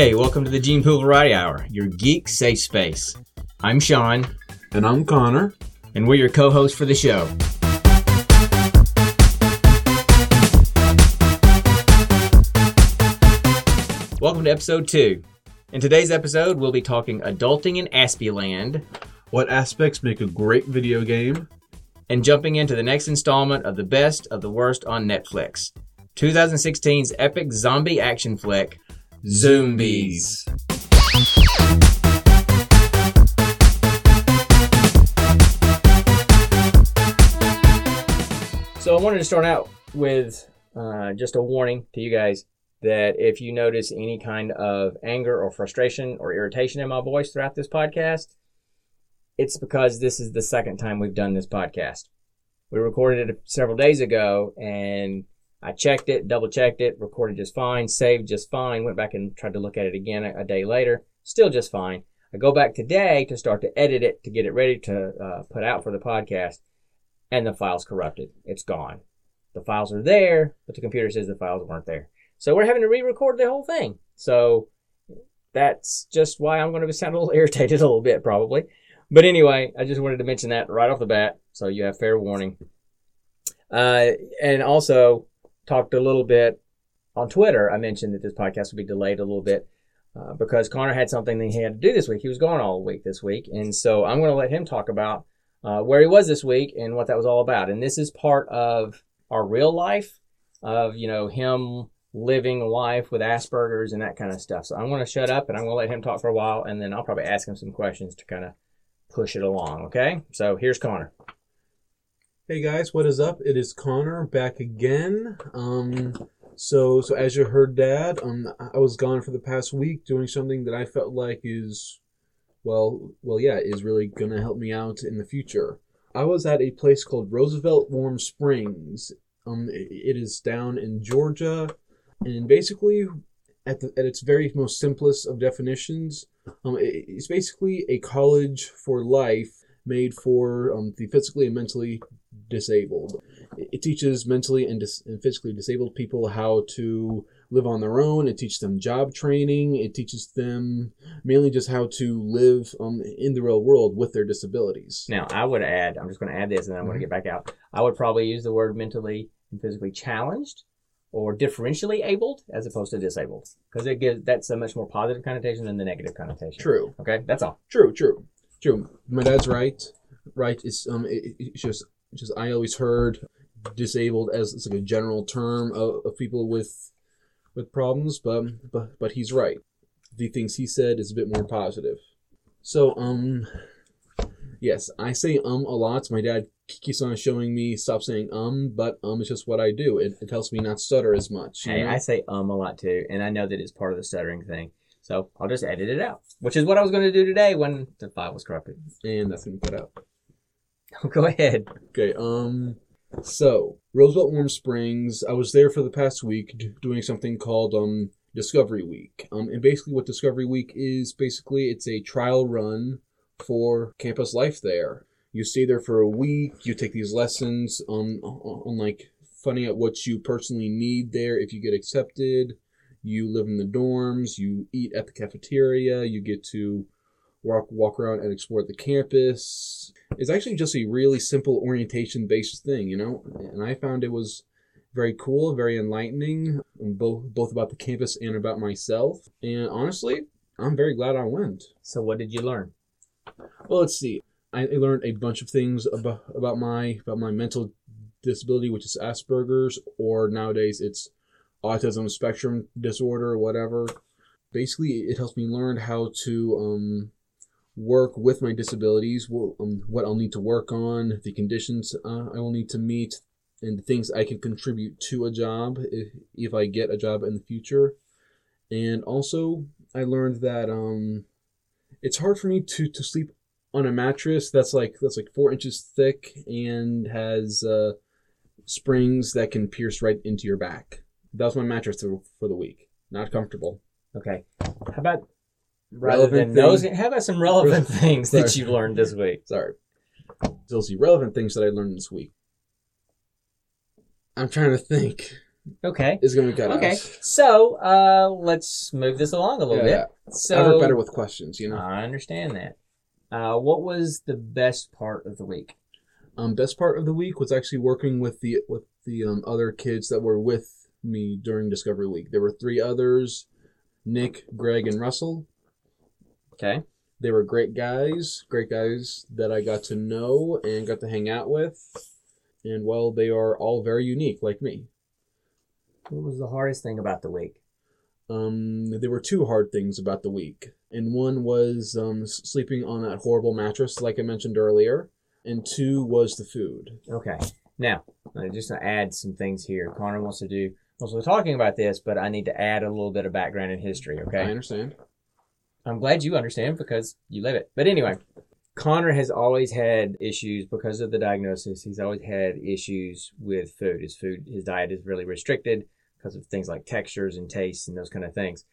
Hey, welcome to the Gene Pool Variety Hour, your geek safe space. I'm Sean, And I'm Connor. and we're your co hosts for the show. Welcome to episode two. In today's episode, we'll be talking adulting in Aspyland What aspects make a great video game? and jumping into the next installment of the best of the worst on Netflix 2016's epic zombie action flick, Zoombies. So I wanted to start out with uh, just a warning to you guys that if you notice any kind of anger or frustration or irritation in my voice throughout this podcast, it's because this is the second time we've done this podcast. We recorded it several days ago and I checked it, double checked it, recorded just fine, saved just fine, went back and tried to look at it again a, a day later, still just fine. I go back today to start to edit it to get it ready to uh, put out for the podcast, and the file's corrupted. It's gone. The files are there, but the computer says the files weren't there. So we're having to re-record the whole thing. So that's just why I'm going to sound a little irritated a little bit probably. But anyway, I just wanted to mention that right off the bat, so you have fair warning. Uh, and also talked a little bit on Twitter. I mentioned that this podcast would be delayed a little bit uh, because Connor had something that he had to do this week. He was gone all week this week, and so I'm going to let him talk about uh, where he was this week and what that was all about. And this is part of our real life of you know him living life with Asperger's and that kind of stuff. So I'm going to shut up and I'm going to let him talk for a while, and then I'll probably ask him some questions to kind of push it along. Okay, so here's Connor. Hey guys, what is up? It is Connor back again. Um, so so as you heard, Dad, um, I was gone for the past week doing something that I felt like is, well, well, yeah, is really gonna help me out in the future. I was at a place called Roosevelt Warm Springs. Um, it is down in Georgia, and basically, at the at its very most simplest of definitions, um, it's basically a college for life made for um, the physically and mentally disabled. It teaches mentally and, dis- and physically disabled people how to live on their own. It teaches them job training. It teaches them mainly just how to live um, in the real world with their disabilities. Now, I would add, I'm just going to add this and then I'm going to get back out. I would probably use the word mentally and physically challenged or differentially abled as opposed to disabled because it gives that's a much more positive connotation than the negative connotation. True, Okay, that's all. true, true, true. My dad's right. Right. It's um. It, it's just it's just I always heard disabled as it's like a general term of, of people with with problems, but but but he's right. The things he said is a bit more positive. So um, yes, I say um a lot. My dad keeps on showing me stop saying um, but um is just what I do. It, it helps me not stutter as much. Hey, know? I say um a lot too, and I know that it's part of the stuttering thing. So I'll just edit it out, which is what I was going to do today when the file was corrupted. and that's gonna put cut out. Go ahead. Okay, um, so Roosevelt Warm Springs. I was there for the past week d- doing something called um Discovery Week. Um, and basically, what Discovery Week is basically it's a trial run for campus life there. You stay there for a week. You take these lessons on on like finding out what you personally need there if you get accepted. You live in the dorms. You eat at the cafeteria. You get to walk walk around and explore the campus it's actually just a really simple orientation based thing, you know. And I found it was very cool, very enlightening, both both about the campus and about myself. And honestly, I'm very glad I went. So what did you learn? Well, let's see. I I learned a bunch of things about about my about my mental disability, which is Asperger's, or nowadays it's autism spectrum disorder, or whatever. Basically, it helps me learn how to um, work with my disabilities, what, um, what I'll need to work on, the conditions uh, I will need to meet, and the things I can contribute to a job if, if I get a job in the future. And also, I learned that um, it's hard for me to, to sleep on a mattress that's like that's like four inches thick and has uh, springs that can pierce right into your back. That was my mattress for, for the week. Not comfortable. Okay. How about rather Relevant than those? How about some relevant things that you've learned this week? Sorry. Those the relevant things that I learned this week. I'm trying to think. Okay. is going to be cut Okay. out. So uh, let's move this along a little Yeah, bit. So I work better with questions, you know. I understand that. Uh, what was the best part of the week? Um, best part of the week was actually working with the with the um, other kids that were with me during Discovery Week. There were three others: Nick, Greg, and Russell. Okay. They were great guys, great guys that I got to know and got to hang out with. And well, they are all very unique, like me. What was the hardest thing about the week? Um, there were two hard things about the week, and one was um, sleeping on that horrible mattress, like I mentioned earlier, and two was the food. Okay. Now, just to add some things here. Connor wants to do. We're talking about this, but I need to add a little bit of background and history. Okay. I understand. I'm glad you understand because you live it. But anyway, Connor has always had issues because of the diagnosis. He's always had issues with food. His food, his diet is really restricted because of things like textures and tastes and those kind of things.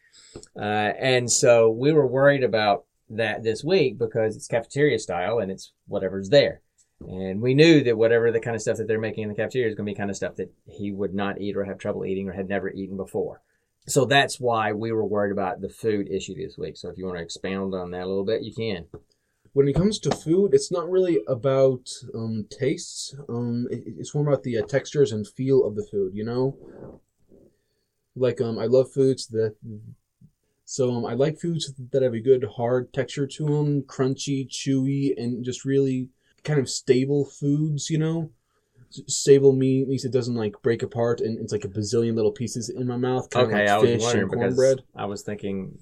Uh, and so we were worried about that this week because it's cafeteria style and it's whatever's there. And we knew that whatever the kind of stuff that they're making in the cafeteria is going to be kind of stuff that he would not eat or have trouble eating or had never eaten before. So that's why we were worried about the food issue this week. So if you want to expound on that a little bit, you can. When it comes to food, it's not really about um, tastes. Um, it, it's more about the uh, textures and feel of the food. You know, like um, I love foods that. So um, I like foods that have a good hard texture to them, crunchy, chewy, and just really kind of stable foods. You know, stable meat means it doesn't like break apart and it's like a bazillion little pieces in my mouth. Kind Okay, of I like was wondering because. I was thinking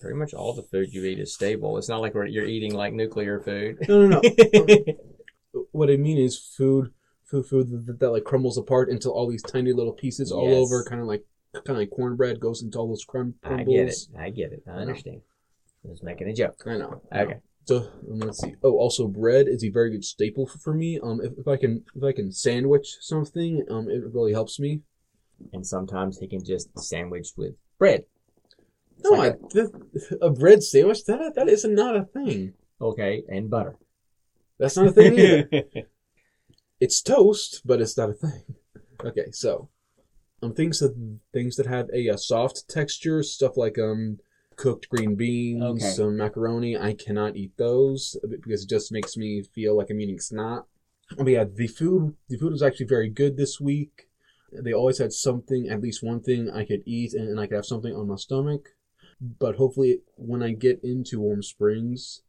pretty much all the food you eat is stable. It's not like you're eating like nuclear food. No, no, no. Uh, what I mean is food, food, food that, that like crumbles apart into all these tiny little pieces all Yes. over, kind of like kind of like cornbread goes into all those crumb I get it. I get it. I understand. I was making a joke. I. I know. Okay. So um, let's see. Oh, also bread is a very good staple for, for me. Um, if, if I can if I can sandwich something, um, it really helps me. And sometimes he can just sandwich with bread. It's No, like I, th- a bread sandwich that that is not a thing. okay, and butter. That's not a thing either. it's toast, but it's not a thing. Okay, so um, things that things that have a, uh soft texture, stuff like um cooked green beans, Okay. some macaroni. I cannot eat those because it just makes me feel like I'm eating snot. But yeah, the food the food was actually very good this week. They always had something, at least one thing I could eat, and, and I could have something on my stomach. But hopefully, when I get into Warm Springs,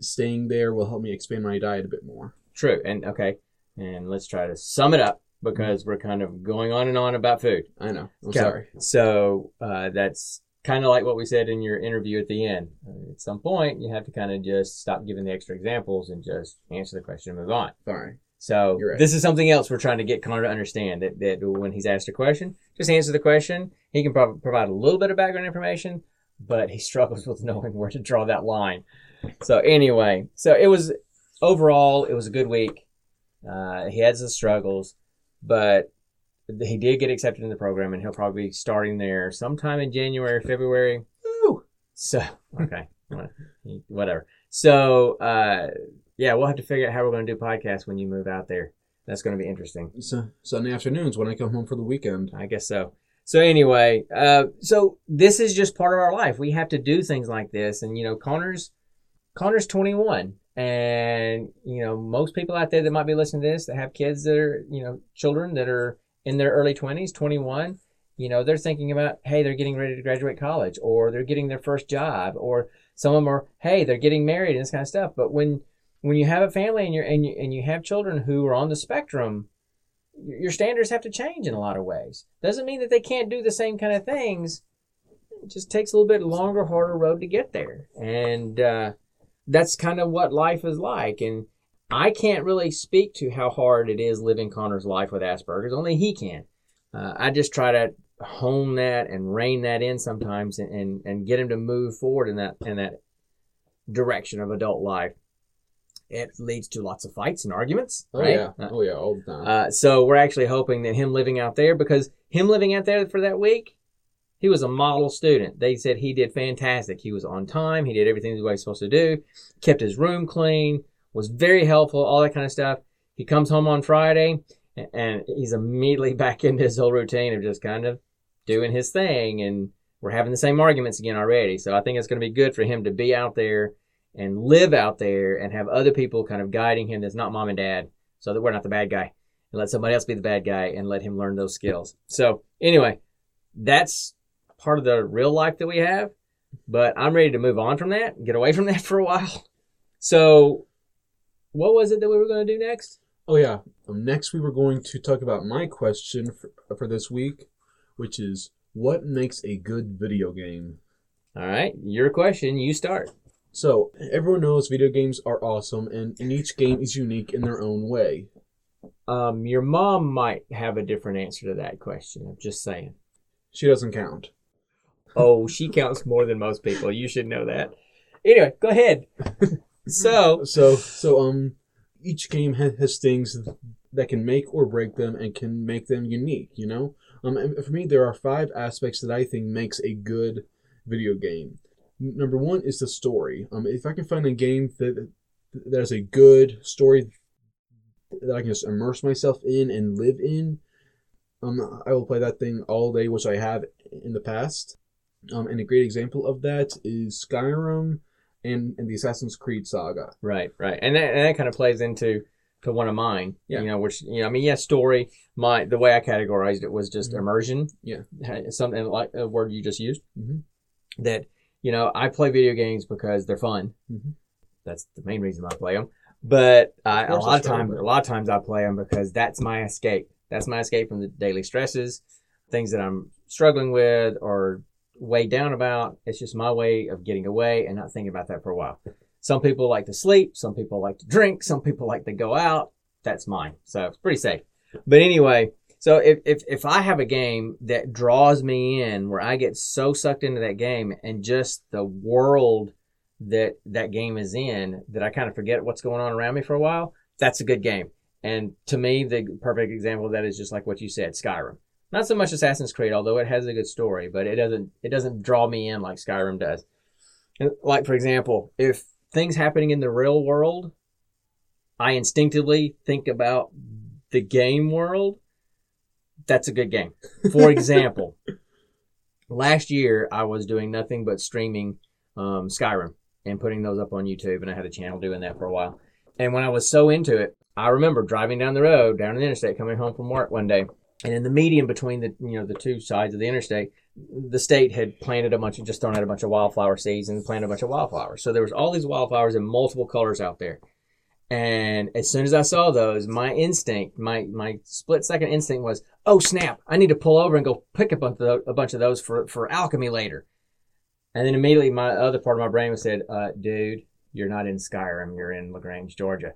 staying there will help me expand my diet a bit more. True. And okay. And let's try to sum it up because we're kind of going on and on about food. I know. I'm Okay. sorry. So uh, that's kind of like what we said in your interview at the end. At some point, you have to kind of just stop giving the extra examples and just answer the question and move on. Sorry. So right. this is something else we're trying to get Connor to understand that, that when he's asked a question, just answer the question. He can pro- provide a little bit of background information, but he struggles with knowing where to draw that line. So anyway, so it was overall it was a good week. Uh, he had some struggles, but he did get accepted in the program, and he'll probably be starting there sometime in January, February. Woo! So okay, whatever. So uh, yeah, we'll have to figure out how we're going to do podcasts when you move out there. That's going to be interesting. So Sunday afternoons when I come home for the weekend. I guess so. So anyway, uh, so this is just part of our life. We have to do things like this, and you know, Connor's Connor's 21, and you know, most people out there that might be listening to this that have kids that are, you know, children that are in their early 20s, 21, you know, they're thinking about, hey, they're getting ready to graduate college, or they're getting their first job, or some of them are, hey, they're getting married and this kind of stuff. But when when you have a family and you're and you and you have children who are on the spectrum, your standards have to change in a lot of ways. Doesn't mean that they can't do the same kind of things. It just takes a little bit longer, harder road to get there, and uh, that's kind of what life is like. And I can't really speak to how hard it is living Connor's life with Asperger's. Only he can. Uh, I just try to hone that and rein that in sometimes, and, and and get him to move forward in that in that direction of adult life. It leads to lots of fights and arguments. Oh right? yeah. Uh, Oh yeah. All the time. uh, so we're actually hoping that him living out there, because him living out there for that week, he was a model student. They said he did fantastic. He was on time. He did everything the way he's supposed to do. Kept his room clean. Was very helpful. All that kind of stuff. He comes home on Friday, And he's immediately back into his old routine of just kind of doing his thing. And we're having the same arguments again already. So I think it's going to be good for him to be out there and live out there and have other people kind of guiding him that's not mom and dad so that we're not the bad guy and let somebody else be the bad guy and let him learn those skills. So anyway, that's part of the real life that we have, but I'm ready to move on from that get away from that for a while. So what was it that we were going to do next? Oh yeah. Um, next, we were going to talk about my question for, for this week, which is what makes a good video game. All right, your question, you start. So everyone knows video games are awesome, and, and each game is unique in their own way. Um, your mom might have a different answer to that question. I'm just saying. She doesn't count. Oh, she counts more than most people. You should know that. Anyway, go ahead. So, So so um, each game ha- has things that can make or break them and can make them unique. You know, um, and for me, there are five aspects that I think makes a good video game. Number one is the story. Um, if I can find a game that that has a good story that I can just immerse myself in and live in, um, I will play that thing all day, which I have in the past. Um, and a great example of that is Skyrim and, and the Assassin's Creed saga. right, right, and that, and that kind of plays into to one of mine. Yeah. You know, which you know, I mean, yeah, story. My the way I categorized it was just Mhm. immersion. Yeah. something like a word you just used. Mhm. That you know, I play video games because they're fun. Mhm. That's the main reason I play them. But I, a lot of times, a lot of times I play them because that's my escape. That's my escape from the daily stresses, things that I'm struggling with or weighed down about. It's just my way of getting away and not thinking about that for a while. Some people like to sleep. Some people like to drink. Some people like to go out. That's mine. So it's pretty safe. But anyway, so if, if, if I have a game that draws me in where I get so sucked into that game and just the world that that game is in that I kind of forget what's going on around me for a while, that's a good game. And to me, the perfect example of that is just like what you said, Skyrim. Not so much Assassin's Creed, although it has a good story, but it doesn't it doesn't draw me in like Skyrim does. And like for example, if things happening in the real world, I instinctively think about the game world. That's a good game. For example, last year I was doing nothing but streaming um, Skyrim and putting those up on YouTube, and I had a channel doing that for a while. And when I was so into it, I remember driving down the road, down the interstate, coming home from work one day, and in the median between the you know the two sides of the interstate, the state had planted a bunch of just thrown out a bunch of wildflower seeds and planted a bunch of wildflowers. So there was all these wildflowers in multiple colors out there. And as soon as I saw those, my instinct, my my split second instinct was, "Oh snap! I need to pull over and go pick of a bunch of those for for alchemy later." And then immediately, my other part of my brain was said, uh, "Dude, you're not in Skyrim. You're in LaGrange, Georgia."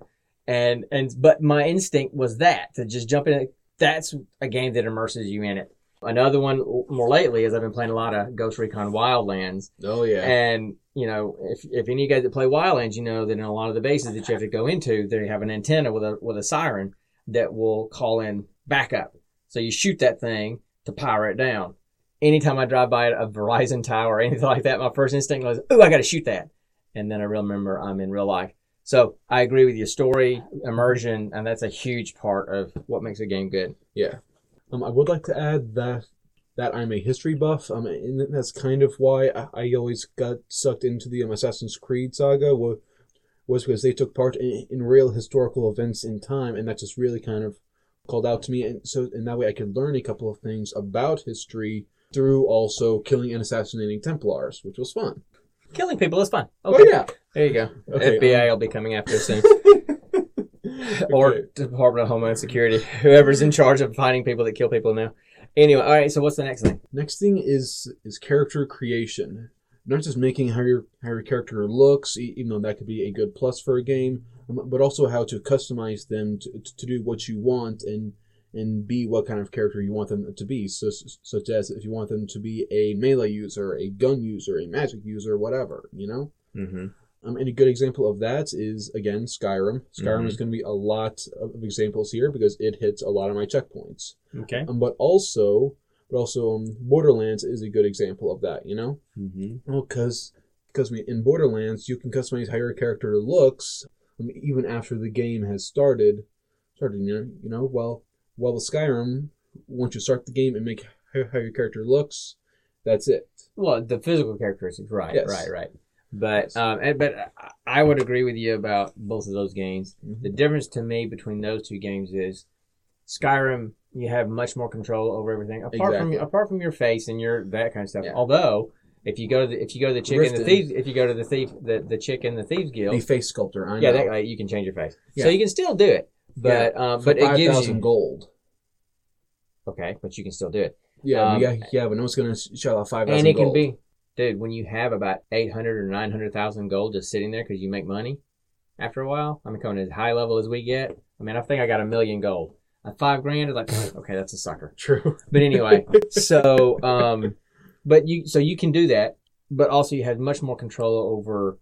And and but my instinct was that to just jump in. That's a game that immerses you in it. Another one more lately is I've been playing a lot of Ghost Recon Wildlands, Oh yeah. and you know, if if any of you guys that play Wildlands, you know that in a lot of the bases that you have to go into, they have an antenna with a with a siren that will call in backup. So you shoot that thing to power it down. Anytime I drive by a Verizon tower or anything like that, my first instinct was, "Ooh, I got to shoot that," and then I remember I'm in real life. So I agree with you. Story, immersion, and that's a huge part of what makes a game good. Yeah. Um, I would like to add that that I'm a history buff. Um, and that's kind of why I, I always got sucked into the um, Assassin's Creed saga. Was, was because they took part in, in real historical events in time, and that just really kind of called out to me. And so, in that way, I could learn a couple of things about history through also killing and assassinating Templars, which was fun. Killing people is fun. Oh Okay, yeah. there you go. Okay, FBI um, will be coming after us soon. or Okay. Department of Homeland Security, whoever's in charge of finding people that kill people now. Anyway, all right. So what's the next thing? Next thing is is character creation. Not just making how your how your character looks, e- even though that could be a good plus for a game, um, but also how to customize them to, to do what you want and and be what kind of character you want them to be. So, such as if you want them to be a melee user, a gun user, a magic user, whatever, you know. Mm-hmm. Um, and a good example of that is again Skyrim. Skyrim Mhm. is going to be a lot of examples here because it hits a lot of my checkpoints. Okay. Um, but also, but also, um, Borderlands is a good example of that. You know, Mm-hmm. well, because because in Borderlands you can customize how your character looks um, even after the game has started. Started, you know, you know, well, While the Skyrim, once you start the game and make how, how your character looks, that's it. Well, the physical characteristics, right, Yes. right, right. But um, and, but I- would agree with you about both of those games. Mhm. The difference to me between those two games is Skyrim. You have much more control over everything, apart Exactly. from apart from your face and your that kind of stuff. Yeah. Although, if you go to the if you go to the chick and the thieves, if you go to the thief the, the chick and the thieves guild, The face sculptor, I know. yeah, that, uh, you can change your face, so you can still do it. But um, For but it gives thousand you gold. okay, but you can still do it. Yeah, Um, yeah, yeah, but no one's gonna shell out five and thousand it can be dude when you have about 800 or 900000 gold just sitting there because you make money after a while i'm coming as high level as we get i mean i think i got a million gold at five grand is like okay that's a sucker True. but anyway so um but you so you can do that but also you have much more control over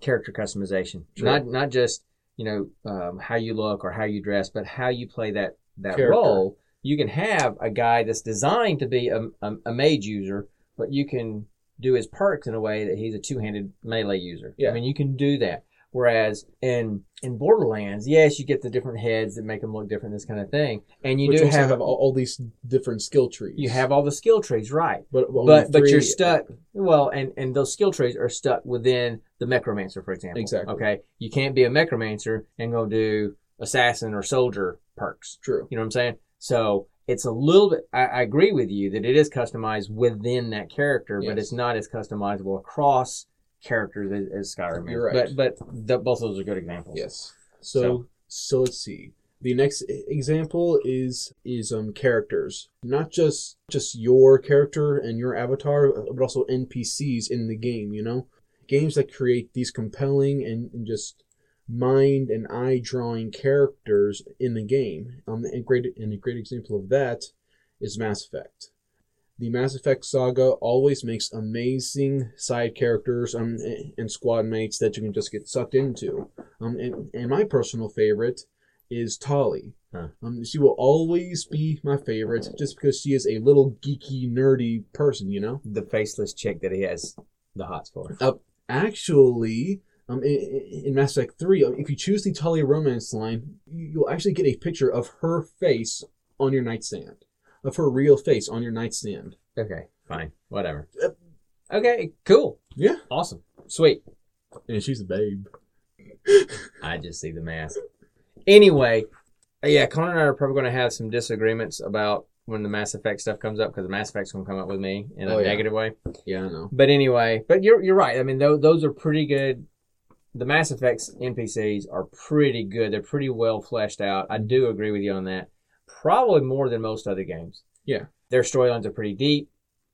character customization True. not not just you know um, how you look or how you dress but how you play that that Character. role you can have a guy that's designed to be a, a, a mage user but you can do his perks in a way that he's a two-handed melee user Yeah. i mean you can do that whereas in in borderlands yes you get the different heads that make them look different this kind of thing. And you But do have, have all, all these different skill trees. you have all the skill trees right. But but but you're stuck well and and those skill trees are stuck within the necromancer for example. Exactly. okay? You can't be a necromancer and go do assassin or soldier perks. True. you know what i'm saying? So it's a little bit i, I agree with you that it is customized within that character but it's not as customizable across characters as, as skyrim You're right. but but the, both of those are good examples Yes. So, So- so let's see. The next example is is um characters, not just just your character and your avatar, but also NPCs in the game. You know, games that create these compelling and, and just mind and eye drawing characters in the game. Um, and great and a great example of that is Mass Effect. The Mass Effect saga always makes amazing side characters um, and squad mates that you can just get sucked into. Um, and, and my personal favorite is Tali. Huh. Um, she will always be my favorite just because she is a little geeky, nerdy person, you know? the faceless chick that he has the hots for Actually, um, in, in Mass Effect 3, um, if you choose the Talia romance line, you'll actually get a picture of her face on your nightstand. Of her real face on your nightstand. okay fine whatever Uh, okay cool Yeah. awesome sweet And she's a babe. I just see the mask. Anyway, yeah, Connor and I are probably going to have some disagreements about when the Mass Effect stuff comes up because the Mass Effect's going to come up with me in a Oh, yeah. negative way. Yeah, I know. But anyway, but you're you're right. I mean, those those are pretty good. The Mass Effects NPCs are pretty good. They're pretty well fleshed out. I do agree with you on that. Probably more than most other games. Yeah. Their storylines are pretty deep.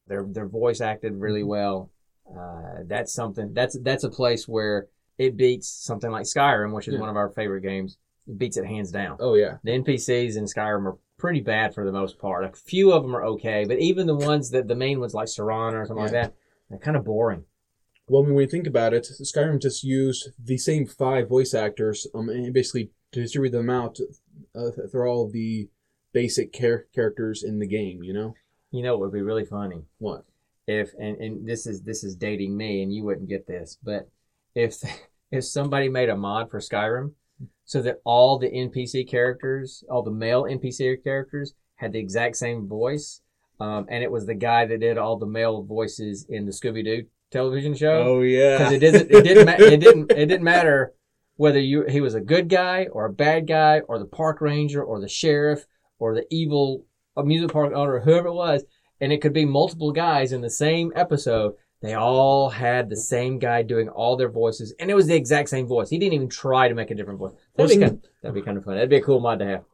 They're they're voice acted really Mm-hmm. well. Uh, that's something. That's that's a place where it beats something like Skyrim, which is Yeah. one of our favorite games. It beats it hands down. Oh, yeah. The NPCs in Skyrim are pretty bad for the most part. A few of them are okay, but even the ones that the main ones like Saran or something like that, they're kind of boring. Well, when we think about it, Skyrim just used the same five voice actors um, and basically distributed them out uh, through all the basic char- characters in the game, you know? You know, it would be really funny What? if, and, and this is this is dating me, and you wouldn't get this, but if if somebody made a mod for Skyrim so that all the NPC characters, all the male NPC characters, had the exact same voice, um, and it was the guy that did all the male voices in the Scooby Doo television show. Oh, yeah. because it didn't it didn't ma- it didn't it didn't matter whether you he was a good guy or a bad guy or the park ranger or the sheriff or the evil amusement park owner or whoever it was and it could be multiple guys in the same episode they all had the same guy doing all their voices and it was the exact same voice. He didn't even try to make a different voice. That'd be kind, that'd be kind of fun that'd be a cool mod to have.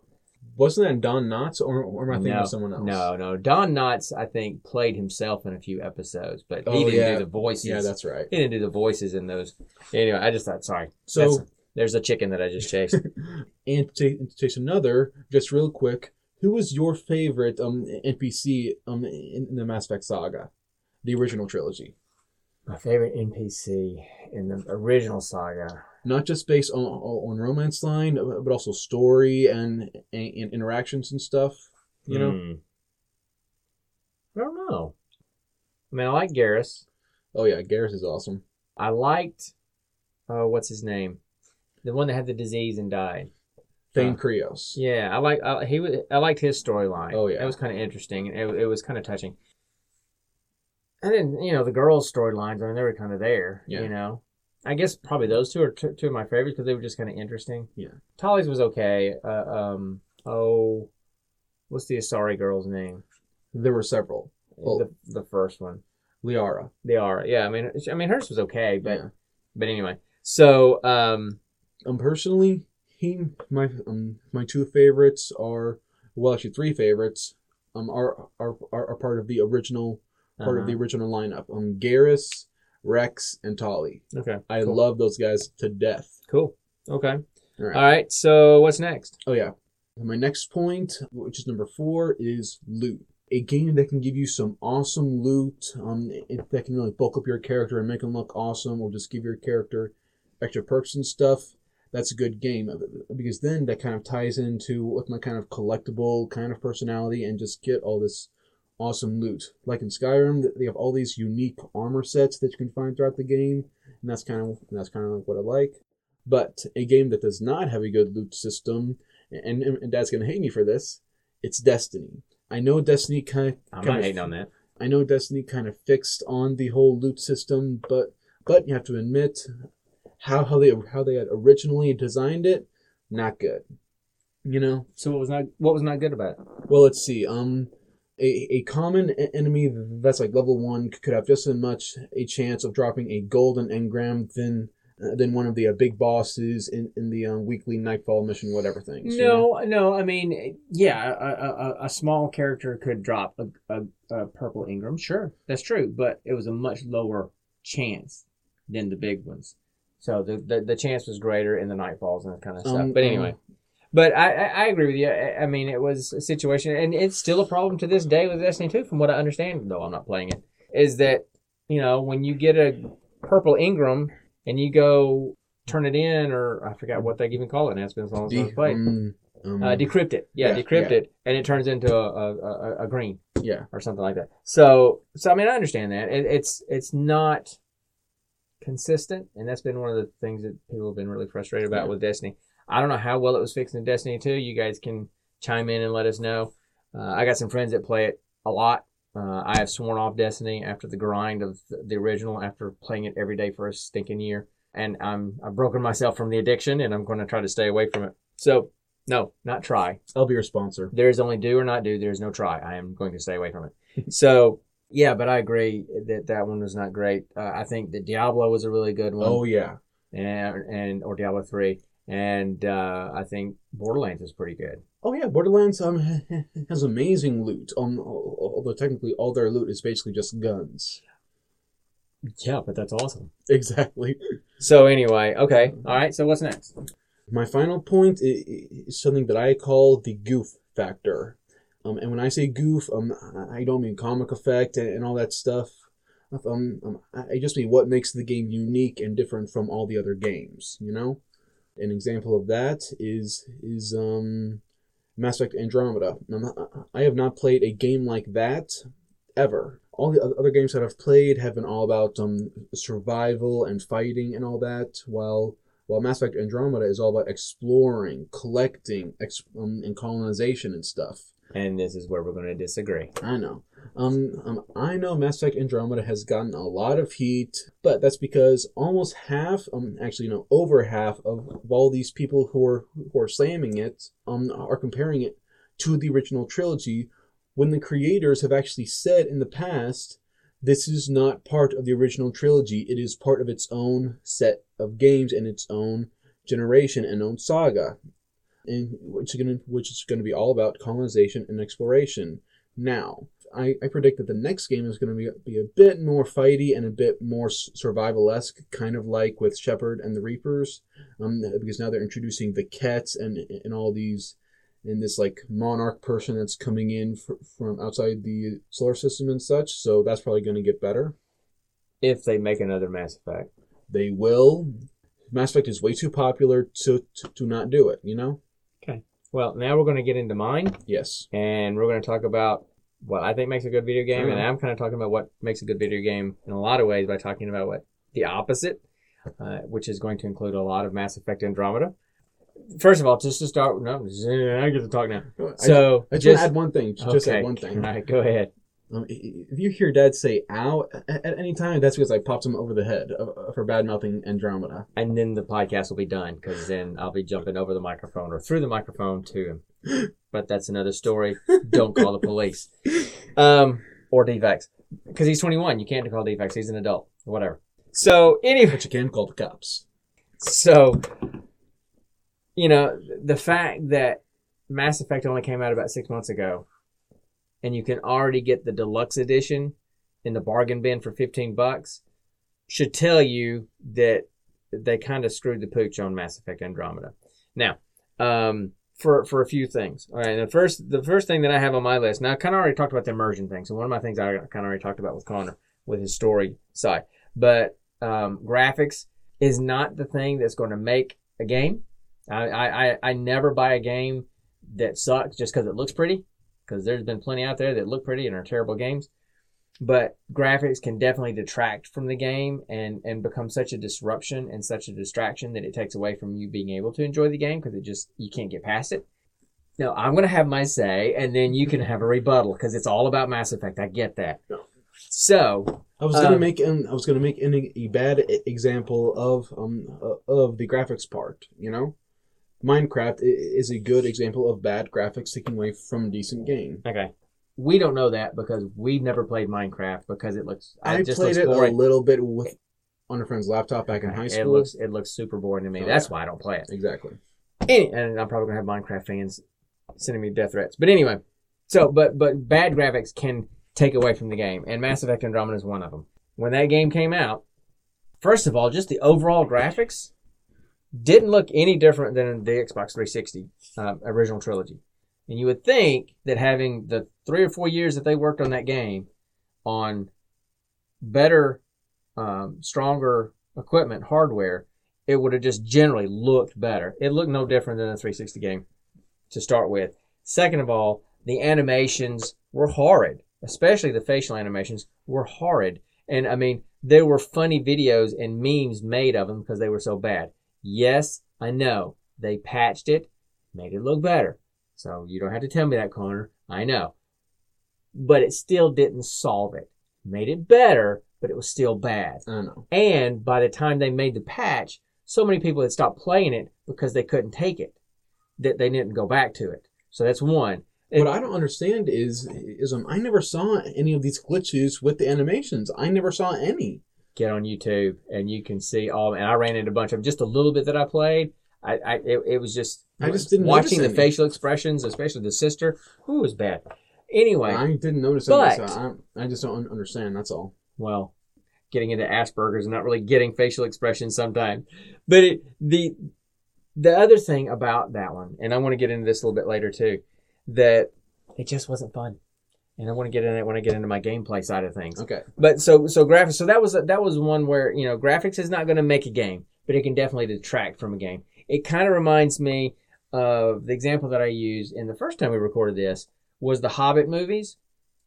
Wasn't that Don Knotts, or, or am I thinking no, of someone else? no no. Don knotts i think played himself in a few episodes but he Oh, didn't yeah. do the voices. Yeah, that's right. he didn't do the voices in those. Anyway i just thought sorry. So, That's- there's a chicken that I just chased. and to, to chase another, just real quick, who was your favorite um NPC um in, in the Mass Effect saga, the original trilogy? My favorite NPC in the original saga. Not just based on on romance line, but also story and, and, and interactions and stuff. You know? Hmm. I don't know. I mean, I like Garrus. Oh yeah, Garrus is awesome. I liked, oh, what's his name? The one that had the disease and died. Thane Uh, Krios. Yeah, I like I, he. was- I liked his storyline. Oh, yeah. it was kind of interesting. It, it was kind of touching. And then you know the girls' storylines. I mean, they were kind of there. Yeah. You know, I guess probably those two are two, two of my favorites because they were just kind of interesting. Yeah. Tali's was okay. Uh, um. Oh, what's the Asari girl's name? There were several. Well- the the first one. Liara. Are. Yeah. I mean, I mean hers was okay, but yeah. but anyway. So um. Um, personally, he my um my two favorites are well actually three favorites um are are are, are part of the original part of the uh-huh. original lineup. Um, Garrus, Wrex, and Tali. Okay. I cool. love those guys to death. Cool. Okay. All right. All right. So what's next? Oh yeah. My next point, which is number four, is loot. A game that can give you some awesome loot, um, that can really bulk up your character and make him look awesome, or just give your character extra perks and stuff. That's a good game because then that kind of ties into with my kind of collectible kind of personality and just get all this awesome loot. Like in Skyrim, they have all these unique armor sets that you can find throughout the game, and that's kind of that's kind of like what I like. But a game that does not have a good loot system, and, and, Dad's gonna hate me for this, it's Destiny. I know Destiny kind of I'm kind not hating on that. I know Destiny kind of fixed on the whole loot system, but but you have to admit how how they how they had originally designed it, not good. You know. So what was not what was not good about it? Well, let's see. Um, a, a common enemy that's like level one could have just as much a chance of dropping a golden engram than uh, than one of the uh, big bosses in in the um, weekly nightfall mission, whatever things. you know? No, no. I mean, yeah, a, a, a- a small character could drop a, a, a purple engram. Sure, that's true, but it was a much lower chance than the big ones. So the the, the chance was greater in the nightfalls and that kind of stuff. Um, but anyway. But I, I, I agree with you. I, I mean, it was a situation, and it's still a problem to this day with Destiny 2, from what I understand, though I'm not playing it, is that, you know, when you get a purple engram and you go turn it in, or I forgot what they even call it now, it's been so long since I played. um, um, Uh, decrypt it. Yeah, Yeah, decrypt yeah. it, and it turns into a, a, a, a green yeah. or something like that. So, so I mean, I understand that it, it's it's not consistent, and that's been one of the things that people have been really frustrated about Yeah. with Destiny. I don't know how well it was fixed in Destiny 2. You guys can chime in and let us know. Uh, I got some friends that play it a lot. Uh, I have sworn off Destiny after the grind of the, original, after playing it every day for a stinking year, and I'm I've broken myself from the addiction, and I'm going to try to stay away from it. So, no, not try. I'll be your sponsor. There is only do or not do. There's no try. I am going to stay away from it. so yeah, but I agree that that one was not great. Uh, I think that Diablo was a really good one, Oh yeah. and and or Diablo three, and uh, I think Borderlands is pretty good. Oh yeah, Borderlands um has amazing loot. Um, although technically all their loot is basically just guns. Yeah, but that's awesome. Exactly. So anyway, okay, all right. So what's next? My final point is something that I call the goof factor. Um, and when I say goof, um, I don't mean comic effect and, and all that stuff. Um, um, I just mean what makes the game unique and different from all the other games. You know, an example of that is is um, Mass Effect Andromeda. Um, I have not played a game like that ever. All the other games that I've played have been all about um, survival and fighting and all that, while while Mass Effect Andromeda is all about exploring, collecting, ex- um, and colonization and stuff. And this is where we're going to disagree. I know. Um, um, I know Mass Effect Andromeda has gotten a lot of heat, but that's because almost half, um, actually, no, over half of all these people who are who are slamming it, um, are comparing it to the original trilogy, when the creators have actually said in the past, this is not part of the original trilogy. It is part of its own set of games and its own generation and own saga, and which is gonna which is gonna be all about colonization and exploration. Now, I, I predict that the next game is going to be, be a bit more fighty and a bit more survival esque, kind of like with Shepard and the Reapers, um, because now they're introducing the Kets and and all these and this like monarch person that's coming in fr- from outside the solar system and such. So that's probably going to get better. If they make another Mass Effect, They will. Mass Effect is way too popular to to, to not do it. You know. Well, now we're going to get into mine. Yes. and we're going to talk about what I think makes a good video game, and. I'm kind of talking about what makes a good video game in a lot of ways by talking about what the opposite, uh, which is going to include a lot of Mass Effect Andromeda. first of all, just to start, no, I get to talk now. I- So I just, just want to add one thing. Just okay, add one thing. All right, go ahead. Um, if you hear Dad say "ow" at, at any time, that's because I popped him over the head uh, for bad mouthing Andromeda. And then the podcast will be done because then I'll be jumping over the microphone or through the microphone to him. But that's another story. Don't call the police. Um, or DFACS. Because he's 21. You can't call DFACS. He's an adult. Whatever. So, anyway. But you can call the cops. So, you know, the fact that Mass Effect only came out about six months ago, and you can already get the deluxe edition in the bargain bin for 15 bucks, should tell you that they kind of screwed the pooch on Mass Effect Andromeda. Now, um, for for a few things. All right, the first the first thing that I have on my list. Now, I kind of already talked about the immersion thing. So one of my things I kind of already talked about with Connor with his story side, but um, graphics is not the thing that's going to make a game. I, I- I never buy a game that sucks just because it looks pretty, because there's been plenty out there that look pretty and are terrible games. But graphics can definitely detract from the game and, and become such a disruption and such a distraction that it takes away from you being able to enjoy the game because it just you can't get past it. No, I'm gonna have my say, and then you can have a rebuttal because it's all about Mass Effect. I get that. So I was gonna Um, make an I was gonna make an, a bad example of um uh, of the graphics part. You know, Minecraft is a good example of bad graphics taking away from decent game. Okay. We don't know that because we've never played Minecraft because it looks. Uh, I it just played looks it boring. a little bit with on a friend's laptop back in high It school. looks it looks super boring to me. Oh, That's yeah. why I don't play it. exactly. Any, and I'm probably gonna have Minecraft fans sending me death threats. But anyway, so but but bad graphics can take away from the game, and Mass Effect Andromeda is one of them. When that game came out, first of all, just the overall graphics didn't look any different than the Xbox 360 uh, original trilogy. And you would think that having the three or four years that they worked on that game on better, um, stronger equipment, hardware, it would have just generally looked better. It looked no different than the 360 game to start with. Second of all, the animations were horrid, especially the facial animations were horrid. And I mean, there were funny videos and memes made of them because they were so bad. Yes, I know. They patched it, made it look better. So you don't have to tell me that, Connor. I know. But it still didn't solve it. Made it better, but it was still bad. I know. And by the time they made the patch, so many people had stopped playing it because they couldn't take it, that they didn't go back to it. So that's one. What I don't understand is is um I never saw any of these glitches with the animations. I never saw any. Get on YouTube and you can see all. And I ran into a bunch of 'em. just a little bit that I played. I, I it, it was just I just didn't watching the facial expressions, especially the sister. Who was bad. Anyway, I didn't notice But- any. So I, I just don't understand. That's all. well, getting into Asperger's and not really getting facial expressions sometimes. But it, the the other thing about that one, and I want to get into this a little bit later too, that it just wasn't fun. And I want to get in it when I get into my gameplay side of things. Okay. But so so graphics. So that was that was one where you know graphics is not going to make a game, but it can definitely detract from a game. It kind of reminds me of the example that I used in the first time we recorded this was the Hobbit movies.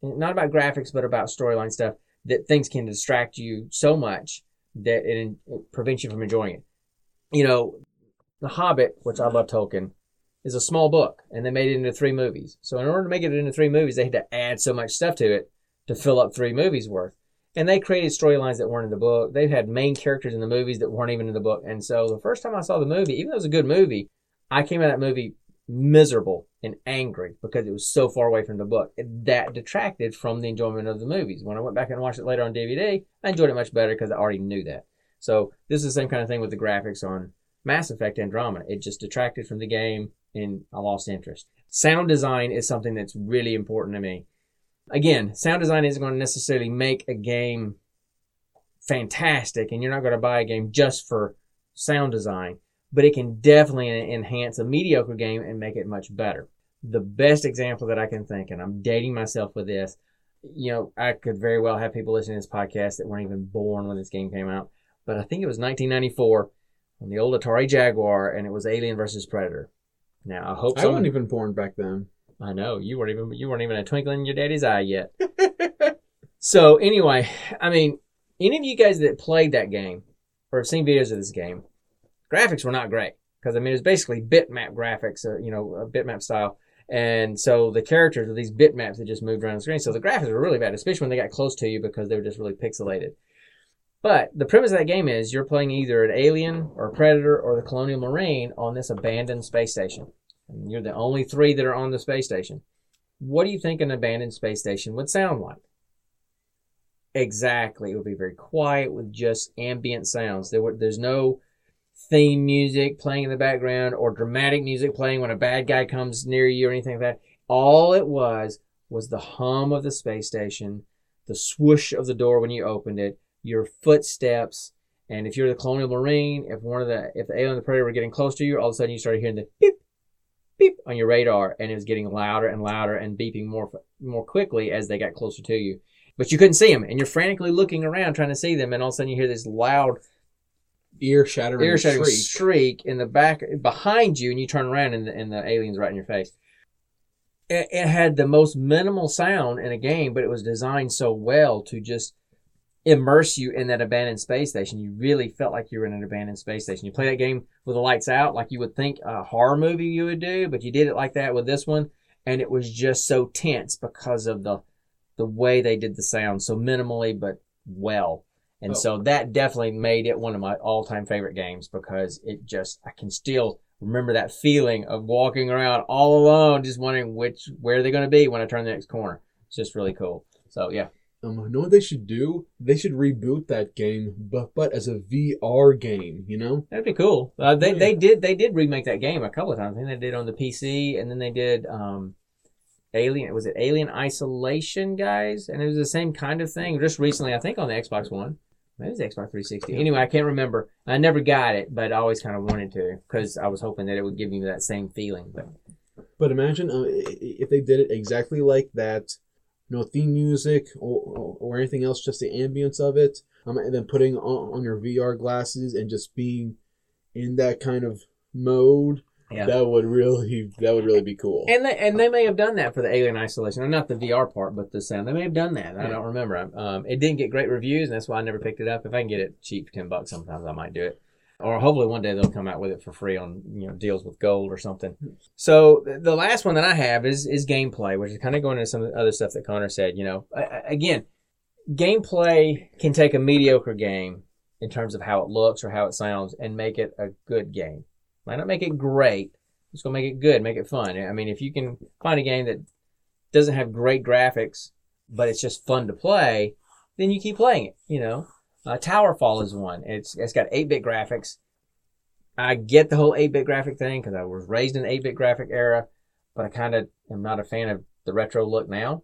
Not about graphics, but about storyline stuff. That things can distract you so much that it, it prevents you from enjoying it. You know, the Hobbit, which I love Tolkien, is a small book, and they made it into three movies. So in order to make it into three movies, they had to add so much stuff to it to fill up three movies worth. And they created storylines that weren't in the book. They've had main characters in the movies that weren't even in the book. And so the first time I saw the movie, even though it was a good movie, I came out of that movie miserable and angry because it was so far away from the book. That detracted from the enjoyment of the movies. When I went back and watched it later on DVD, I enjoyed it much better because I already knew that. So this is the same kind of thing with the graphics on Mass Effect Andromeda. It just detracted from the game and I lost interest. Sound design is something that's really important to me. Again, sound design isn't going to necessarily make a game fantastic, and you're not going to buy a game just for sound design, but it can definitely enhance a mediocre game and make it much better. The best example that I can think, and I'm dating myself with this, you know, I could very well have people listening to this podcast that weren't even born when this game came out, but I think it was 1994 on the old Atari Jaguar, and it was Alien versus Predator. Now I hope I some- wasn't even born back then. I know you weren't even you weren't even a twinkle in your daddy's eye yet. so anyway, I mean, any of you guys that played that game or have seen videos of this game, graphics were not great. because I mean it's basically bitmap graphics, uh, you know, uh, bitmap style. And so the characters are these bitmaps that just moved around the screen. So the graphics were really bad, especially when they got close to you because they were just really pixelated. But the premise of that game is you're playing either an alien or a predator or the colonial marine on this abandoned space station. And you're the only three that are on the space station. What do you think an abandoned space station would sound like? Exactly. It would be very quiet with just ambient sounds. There were, there's no theme music playing in the background or dramatic music playing when a bad guy comes near you or anything like that. All it was was the hum of the space station, the swoosh of the door when you opened it, your footsteps, and if you're the colonial marine, if one of the if the alien or the predator were getting close to you, all of a sudden you started hearing the beep, beep on your radar, and it was getting louder and louder and beeping more more quickly as they got closer to you. But you couldn't see them, and you're frantically looking around trying to see them, and all of a sudden you hear this loud Ear shattering ear shattering shriek. shriek in the back behind you, and you turn around, and the, and the alien's right in your face. It, it had the most minimal sound in a game, but it was designed so well to just immerse you in that abandoned space station. You really felt like you were in an abandoned space station. You play that game with the lights out, like you would think a horror movie you would do, but you did it like that with this one, and it was just so tense because of the the way they did the sound, so minimally but well. And Oh. so that definitely made it one of my all time favorite games because it just I can still remember that feeling of walking around all alone, just wondering which where they're going to be when I turn the next corner. It's just really cool. So yeah, Um, you know what they should do? They should reboot that game, but but as a VR game. You know? That'd be cool. Uh, they Yeah. they did they did remake that game a couple of times. I think they did on the PC, and then they did um, Alien. Was it Alien Isolation, guys? And it was the same kind of thing. Just recently, I think on the Xbox One. Maybe it was the Xbox 360. Anyway, I can't remember. I never got it, but I always kind of wanted to because I was hoping that it would give me that same feeling. But But imagine uh, if they did it exactly like that. No theme music or, or, or anything else, just the ambience of it, um, and then putting on, on your VR glasses and just being in that kind of mode. Yeah. That would really that would really be cool. And they and they may have done that for the Alien Isolation, not the VR part, but the sound. They may have done that. I Yeah. don't remember. Um, it didn't get great reviews, and that's why I never picked it up. If I can get it cheap for ten bucks, sometimes I might do it. Or hopefully one day they'll come out with it for free on you know deals with gold or something. Hmm. So the last one that I have is is gameplay, which is kind of going into some of the other stuff that Connor said. You know, again, gameplay can take a mediocre game in terms of how it looks or how it sounds and make it a good game. Might not make it great, it's gonna make it good, make it fun. I mean, if you can find a game that doesn't have great graphics, but it's just fun to play, then you keep playing it. You know, uh, Towerfall is one. It's it's got eight bit graphics. I get the whole eight bit graphic thing because I was raised in eight bit graphic era, but I kind of am not a fan of the retro look now.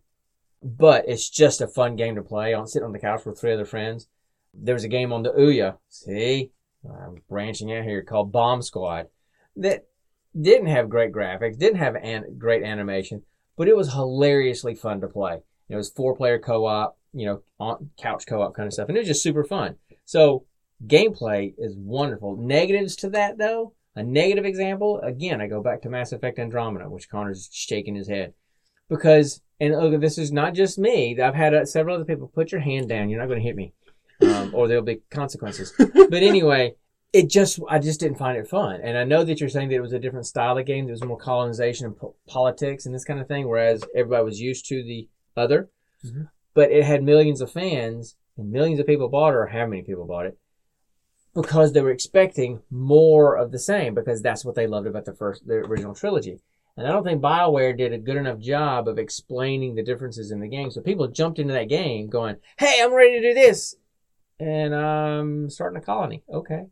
But it's just a fun game to play on. sitting on the couch with three other friends. There was a game on the Ouya. See, I'm branching out here called Bomb Squad that didn't have great graphics, didn't have an- great animation, but it was hilariously fun to play. It was four player co op, you know, on couch co op kind of stuff, and it was just super fun. So gameplay is wonderful. Negatives to that though, a negative example, again, I go back to Mass Effect Andromeda, which Connor's shaking his head because, and look, this is not just me. I've had uh, several other people put your hand down. You're not going to hit me, um, or there'll be consequences. But anyway, it just I just didn't find it fun. And I know that you're saying that it was a different style of game. There was more colonization and po- politics and this kind of thing, whereas everybody was used to the other. Mhm. But it had millions of fans and millions of people bought it, or how many people bought it, because they were expecting more of the same because that's what they loved about the first the original trilogy. And I don't think BioWare did a good enough job of explaining the differences in the game. So people jumped into that game going, "Hey, I'm ready to do this." And I'm starting a colony. Okay.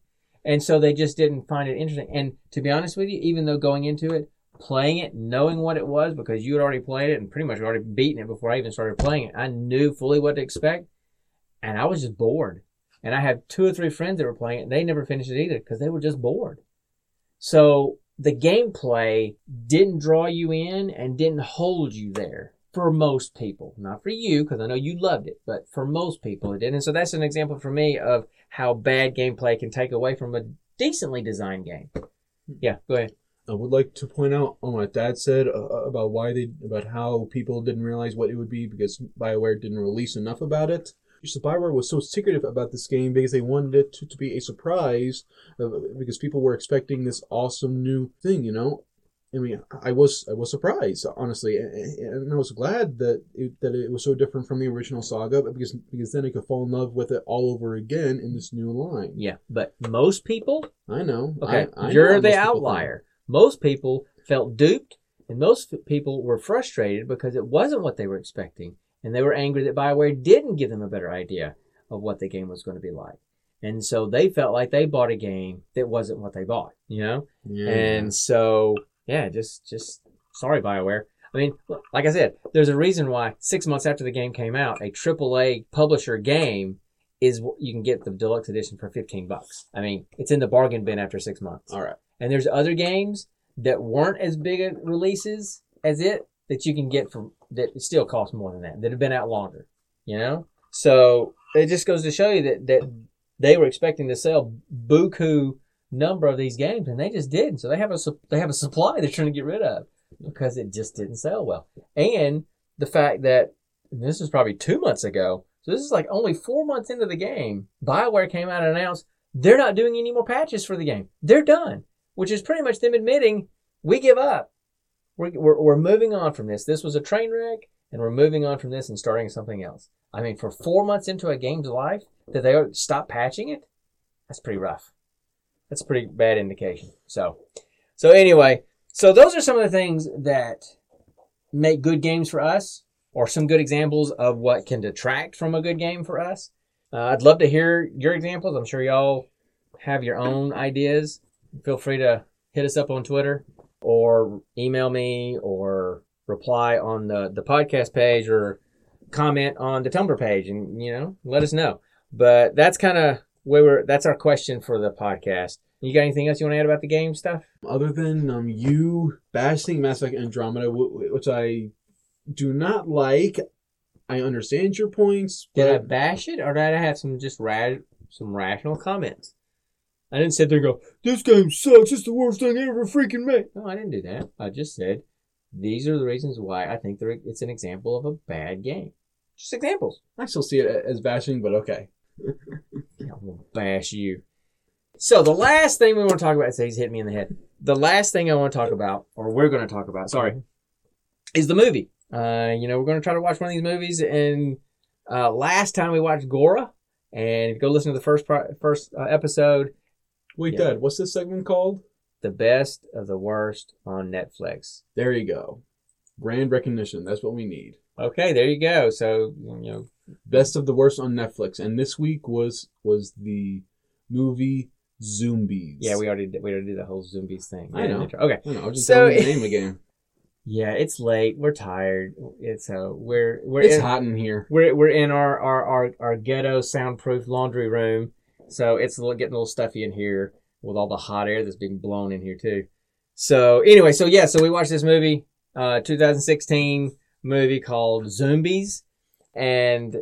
And so they just didn't find it interesting. And to be honest with you, even though going into it, playing it, knowing what it was, because you had already played it and pretty much already beaten it before I even started playing it, I knew fully what to expect. And I was just bored. And I had two or three friends that were playing it, and they never finished it either because they were just bored. So the gameplay didn't draw you in and didn't hold you there for most people. Not for you, because I know you loved it, but for most people it did. And so that's an example for me of how bad gameplay can take away from a decently designed game. Hmm. Yeah, go ahead. I would like to point out on what Dad said uh, about why they about how people didn't realize what it would be because Bioware didn't release enough about it. So Bioware was so secretive about this game because they wanted it to, to be a surprise, uh, because people were expecting this awesome new thing. You know, I mean, I was I was surprised honestly, and, I was glad that it, that it was so different from the original saga, because because then I could fall in love with it all over again in this new line. Yeah, but most people, I know. okay, I, I you're what the outlier. Most people felt duped, and most people were frustrated because it wasn't what they were expecting, and they were angry that Bioware didn't give them a better idea of what the game was going to be like. And so they felt like they bought a game that wasn't what they bought, you know? Yeah. And so, yeah, just just sorry, Bioware. I mean, like I said, there's a reason why six months after the game came out, a AAA publisher game is you can get the deluxe edition for 15 bucks. I mean, it's in the bargain bin after six months. all right. And there's other games that weren't as big releases as it that you can get from that still cost more than that that have been out longer. You know, so it just goes to show you that that they were expecting to sell buku number of these games and they just didn't. So they have a they have a supply they're trying to get rid of because it just didn't sell well. And the fact that this was probably two months ago. So this is like only four months into the game. Bioware came out and announced they're not doing any more patches for the game. They're done, which is pretty much them admitting we give up. We're, we're, we're moving on from this. This was a train wreck, and we're moving on from this and starting something else. I mean, for four months into a game's life, that they stop patching it, that's pretty rough. That's a pretty bad indication. So, so anyway, so those are some of the things that make good games for us, or some good examples of what can detract from a good game for us. Uh, I'd love to hear your examples. I'm sure y'all have your own ideas. Feel free to hit us up on Twitter or email me or reply on the, the podcast page or comment on the Tumblr page and, you know, let us know. But that's kind of where we're, that's our question for the podcast. You got anything else you want to add about the game stuff? Other than um, you bashing Mass Effect Andromeda, which I do not like, I understand your points, Did I bash it or did I have some just ra- some rational comments? I didn't sit there and go, this game sucks. It's the worst thing I ever freaking made. No, I didn't do that. I just said, these are the reasons why I think they're, it's an example of a bad game. Just examples. I still see it as bashing, but okay. Yeah, I'm gonna bash you. So the last thing we want to talk about, so he's hit me in the head. The last thing I want to talk about, or we're going to talk about, sorry, is the movie. Uh, you know, we're going to try to watch one of these movies, and uh, last time we watched Gora, and if you go listen to the first pro- first uh, episode, Wait, Yeah. Dad, what's this segment called? the best of the worst on Netflix. There you go. Brand recognition. That's what we need. Okay, there you go. So you know, Best of the worst on Netflix, and this week was was the movie Zoombies. yeah, we already did, we already did the whole zombies thing. I know. Okay. I know. Just So- the name again. Yeah, it's late. We're tired. It's uh, we're we're It's in, hot in here. we're we're in our our our, our ghetto soundproof laundry room, so it's getting a little stuffy in here with all the hot air that's being blown in here too. So anyway, so yeah, so we watched this movie, uh, 2016 movie called Zoombies, and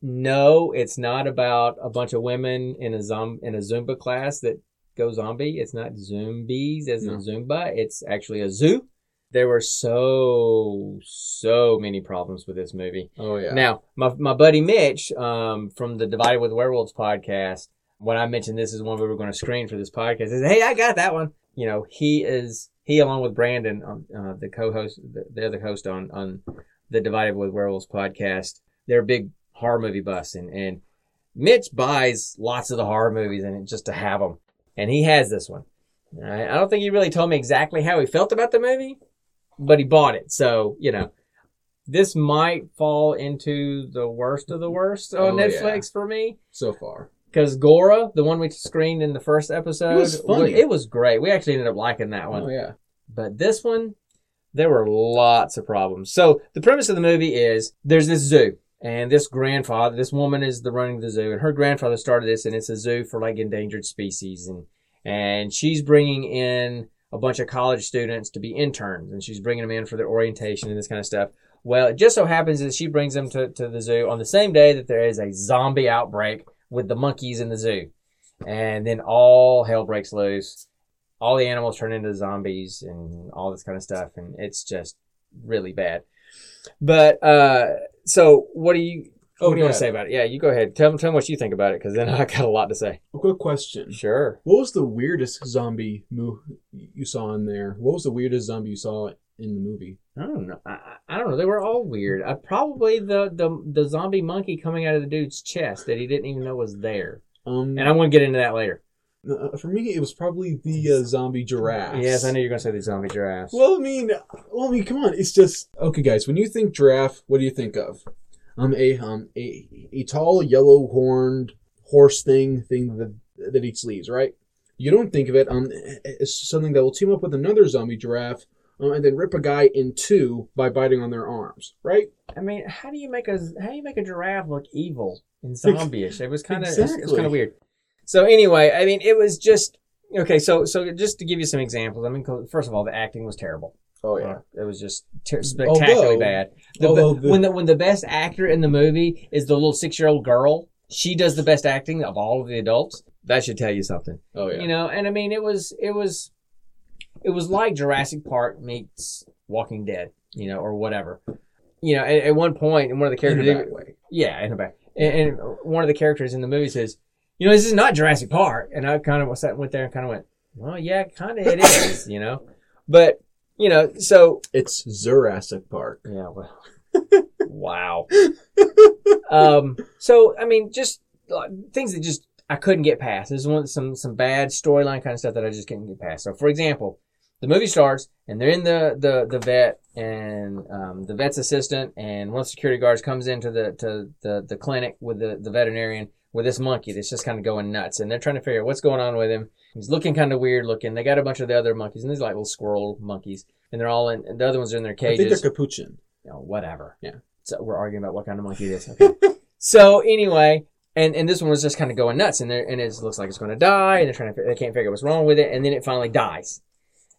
no, it's not about a bunch of women in a zom in a Zumba class that go zombie. It's not zombies as No. in Zumba. It's actually a zoo. There were so so many problems with this movie. Oh yeah. Now, my, my buddy Mitch um, from the Divided with Werewolves podcast, when I mentioned this is one we were going to screen for this podcast, is "Hey, I got that one." You know, he is he along with Brandon, um, uh, the co-host, the, the other host on on the Divided with Werewolves podcast. They're big horror movie buffs, and and Mitch buys lots of the horror movies and just to have them, and he has this one. I I don't think he really told me exactly how he felt about the movie, but he bought it. So you know, this might fall into the worst of the worst on Oh, yeah. Netflix for me. so far. Because Gora, the one we screened in the first episode, It was funny. it was great. We actually ended up liking that one. Oh yeah. But this one, there were lots of problems. So the premise of the movie is there's this zoo, and this grandfather, this woman is the running the zoo, and her grandfather started this, and it's a zoo for like endangered species, and and she's bringing in a bunch of college students to be interns, and she's bringing them in for their orientation and this kind of stuff. Well, it just so happens that she brings them to, to the zoo on the same day that there is a zombie outbreak with the monkeys in the zoo. And then all hell breaks loose. All the animals turn into zombies and all this kind of stuff. And it's just really bad. But, uh, so what do you, Oh, what do you want to say about it? Yeah, you go ahead. Tell, them tell me what you think about it, because then I got a lot to say. A quick question. Sure. What was the weirdest zombie mo- you saw in there? What was the weirdest zombie you saw in the movie? I don't know. I, I don't know. They were all weird. I, probably the, the the zombie monkey coming out of the dude's chest that he didn't even know was there. Um, And I want to get into that later. uh, for me, it was probably the uh, zombie giraffe. Yes, I know you're going to say the zombie giraffe. Well, I mean, well, I mean, come on. It's just okay, guys. When you think giraffe, what do you think of? Um, a um a a tall yellow horned horse thing thing that that eats leaves, right? You don't think of it um as something that will team up with another zombie giraffe. Um, and then rip a guy in two by biting on their arms, right? I mean, how do you make a how do you make a giraffe look evil and zombie-ish? It was kind of it was kind of weird. So anyway, I mean, it was just okay. So so just to give you some examples, I mean, first of all, the acting was terrible. Oh yeah, It was just ter- spectacularly Although- bad. The, although the- when the when the best actor in the movie is the little six year old girl, she does the best acting of all of the adults. That should tell you something, Oh yeah. you know. And I mean, it was it was it was like Jurassic Park meets Walking Dead, you know, or whatever. You know, at, at one point, and one of the in characters, bad way. yeah, in a back, and, and one of the characters in the movie says, "You know, this is not Jurassic Park," and I kind of sat went there and kind of went, "Well, yeah, kind of it is," you know, but you know, so It's Jurassic Park. yeah, well, wow. um, so I mean, just uh, things that just I couldn't get past. There's one some some bad storyline kind of stuff that I just couldn't get past. So, for example, the movie starts and they're in the the the vet and um, the vet's assistant and one of the security guards comes into the to the the clinic with the the veterinarian with this monkey that's just kind of going nuts and they're trying to figure out what's going on with him. He's looking kind of weird looking. They got a bunch of the other monkeys and these like little squirrel monkeys and they're all in. And the other ones are in their I cages think they're capuchin. you know, whatever. Yeah. So we're arguing about what kind of monkey it is. Okay. so anyway, and and this one was just kind of going nuts, and and it looks like it's going to die, and they're trying to they can't figure out what's wrong with it, and then it finally dies,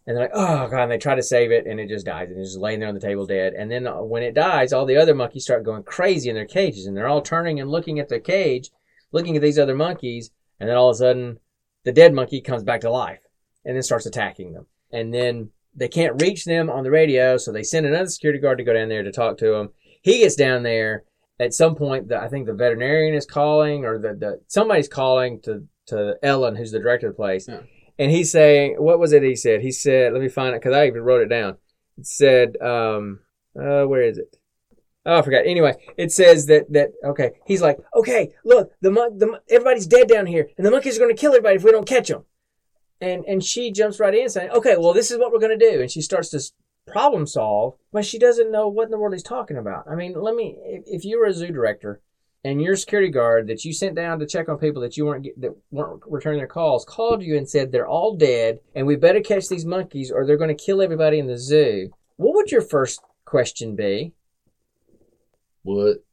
and they're like, oh god, and they try to save it, and it just dies, and it's just laying there on the table dead, and then uh, when it dies, all the other monkeys start going crazy in their cages, and they're all turning and looking at their cage, looking at these other monkeys, and then all of a sudden, the dead monkey comes back to life, and then starts attacking them, and then they can't reach them on the radio, so they send another security guard to go down there to talk to them. He gets down there. At some point, the, I think the veterinarian is calling, or the, the somebody's calling to to Ellen, who's the director of the place, Yeah. And he's saying, "What was it?" He said. He said, "Let me find it because I even wrote it down." It said, um, uh, "Where is it?" Oh, I forgot. Anyway, it says that that okay. He's like, "Okay, look, the mon- the everybody's dead down here, and the monkeys are going to kill everybody if we don't catch them." And and she jumps right in saying, "Okay, well, this is what we're going to do." And she starts to problem solve, but she doesn't know what in the world he's talking about. I mean, let me if, if you were a zoo director and your security guard that you sent down to check on people that you weren't get, that weren't returning their calls called you and said they're all dead and we better catch these monkeys or they're going to kill everybody in the zoo. What would your first question be? What?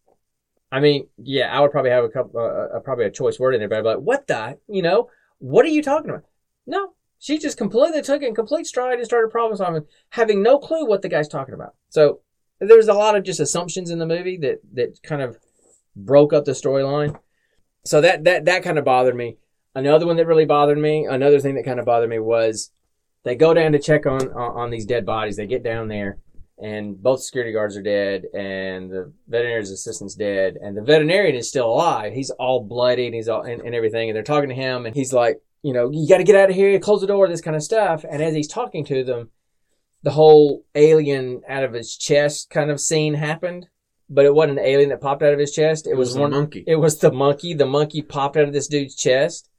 I mean, yeah, I would probably have a couple, uh, uh, probably a choice word in there, but I'd be like, "What the? You know, what are you talking about?" No, she just completely took it in complete stride and started problem solving, having no clue what the guy's talking about. So there's a lot of just assumptions in the movie that that kind of broke up the storyline. So that that that kind of bothered me. Another one that really bothered me, another thing that kind of bothered me was they go down to check on on, these dead bodies. They get down there and both security guards are dead, and the veterinarian's assistant's dead, and the veterinarian is still alive. He's all bloody and he's all and, and everything, and they're talking to him, and he's like, you know, you got to get out of here, close the door, this kind of stuff. And as he's talking to them, the whole alien out of his chest kind of scene happened, but it wasn't an alien that popped out of his chest. It, It was, was one monkey. It was the monkey. The monkey popped out of this dude's chest.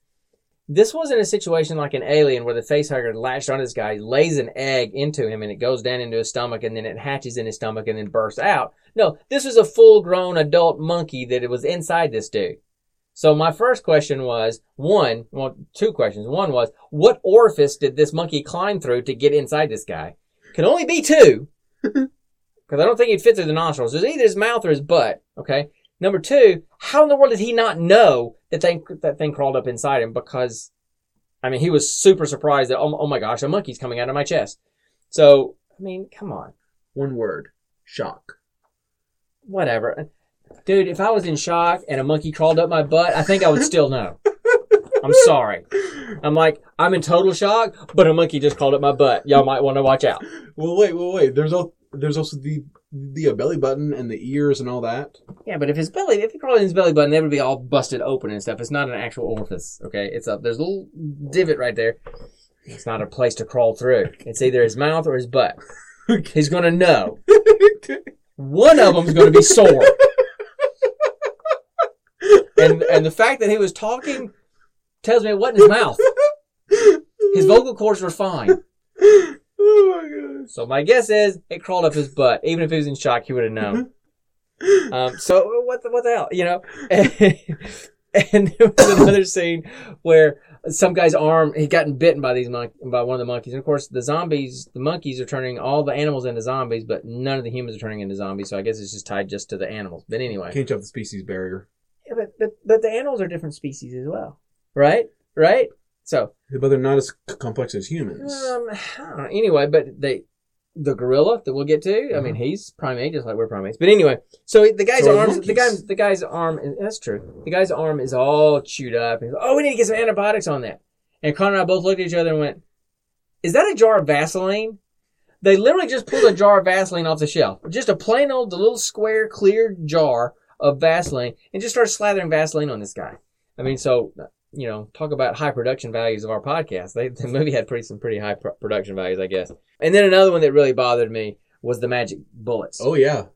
This wasn't a situation like an alien where the facehugger latched on this guy, lays an egg into him, and it goes down into his stomach, and then it hatches in his stomach and then bursts out. No, this was a full-grown adult monkey that it was inside this dude. So my first question was one, well, two questions. One was, what orifice did this monkey climb through to get inside this guy? Can only be two, because I don't think he'd fit through the nostrils. It's either his mouth or his butt. Okay. Number two, how in the world did he not know that thing that thing crawled up inside him? Because, I mean, he was super surprised that oh, oh my gosh, a monkey's coming out of my chest. So I mean, come on, One word. Shock. whatever, dude. If I was in shock and a monkey crawled up my butt, I think I would still know. I'm sorry. I'm like, I'm in total shock, but a monkey just crawled up my butt. Y'all might want to watch out. Well, wait, wait, wait. There's all. There's also the the uh, belly button and the ears and all that. Yeah, but if his belly, if he crawled in his belly button, that would be all busted open and stuff. It's not an actual orifice. Okay, it's a There's a little divot right there. It's not a place to crawl through. It's either his mouth or his butt. He's gonna know. One of them's gonna be sore. And and the fact that he was talking tells me it wasn't his mouth. His vocal cords were fine. Oh my gosh. So my guess is it crawled up his butt. Even if he was in shock, he would have known. Um, so what the, what the hell, you know? And, there was another scene where some guy's arm he'd gotten bitten by these mon- by one of the monkeys. And of course, the zombies, the monkeys are turning all the animals into zombies, but none of the humans are turning into zombies. So I guess it's just tied just to the animals. But anyway, Can't jump the species barrier. yeah, but, but but the animals are different species as well, right? Right. So But they're not as complex as humans. Um, I don't know. Anyway, but they, the gorilla that we'll get to. I mean, he's primate just like we're primates. But anyway, so the guy's So arms, the guy, the guy's arm. That's true. The guy's arm is all chewed up. He's like, oh, we need to get some antibiotics on that. And Connor and I both looked at each other and went, "Is that a jar of Vaseline?" They literally just pulled a jar of Vaseline off the shelf, just a plain old, the little square, clear jar of Vaseline, and just started slathering Vaseline on this guy. I mean, so you know, talk about high production values of our podcast. They, the movie had pretty some pretty high pro- production values, I guess. And then another one that really bothered me was the magic bullets. Oh yeah.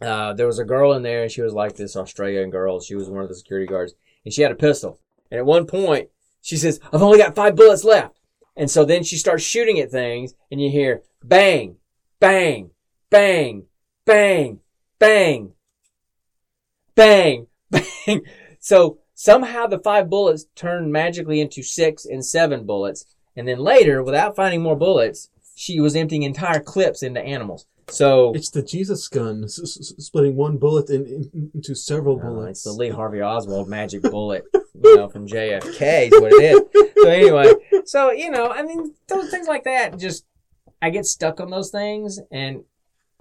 Uh, there was a girl in there, and she was like this Australian girl. She was one of the security guards, and she had a pistol. And at one point, she says, "I've only got five bullets left." And so then she starts shooting at things, and you hear bang, bang, bang, bang, bang, bang, bang. So somehow the five bullets turned magically into six and seven bullets. And then later, without finding more bullets, she was emptying entire clips into animals. So It's the Jesus gun, s- s- splitting one bullet in, in, into several Uh, bullets. it's the Lee Harvey Oswald magic bullet, you know, from JFK is what it is. So anyway, so you know, I mean, those things like that, just I get stuck on those things, and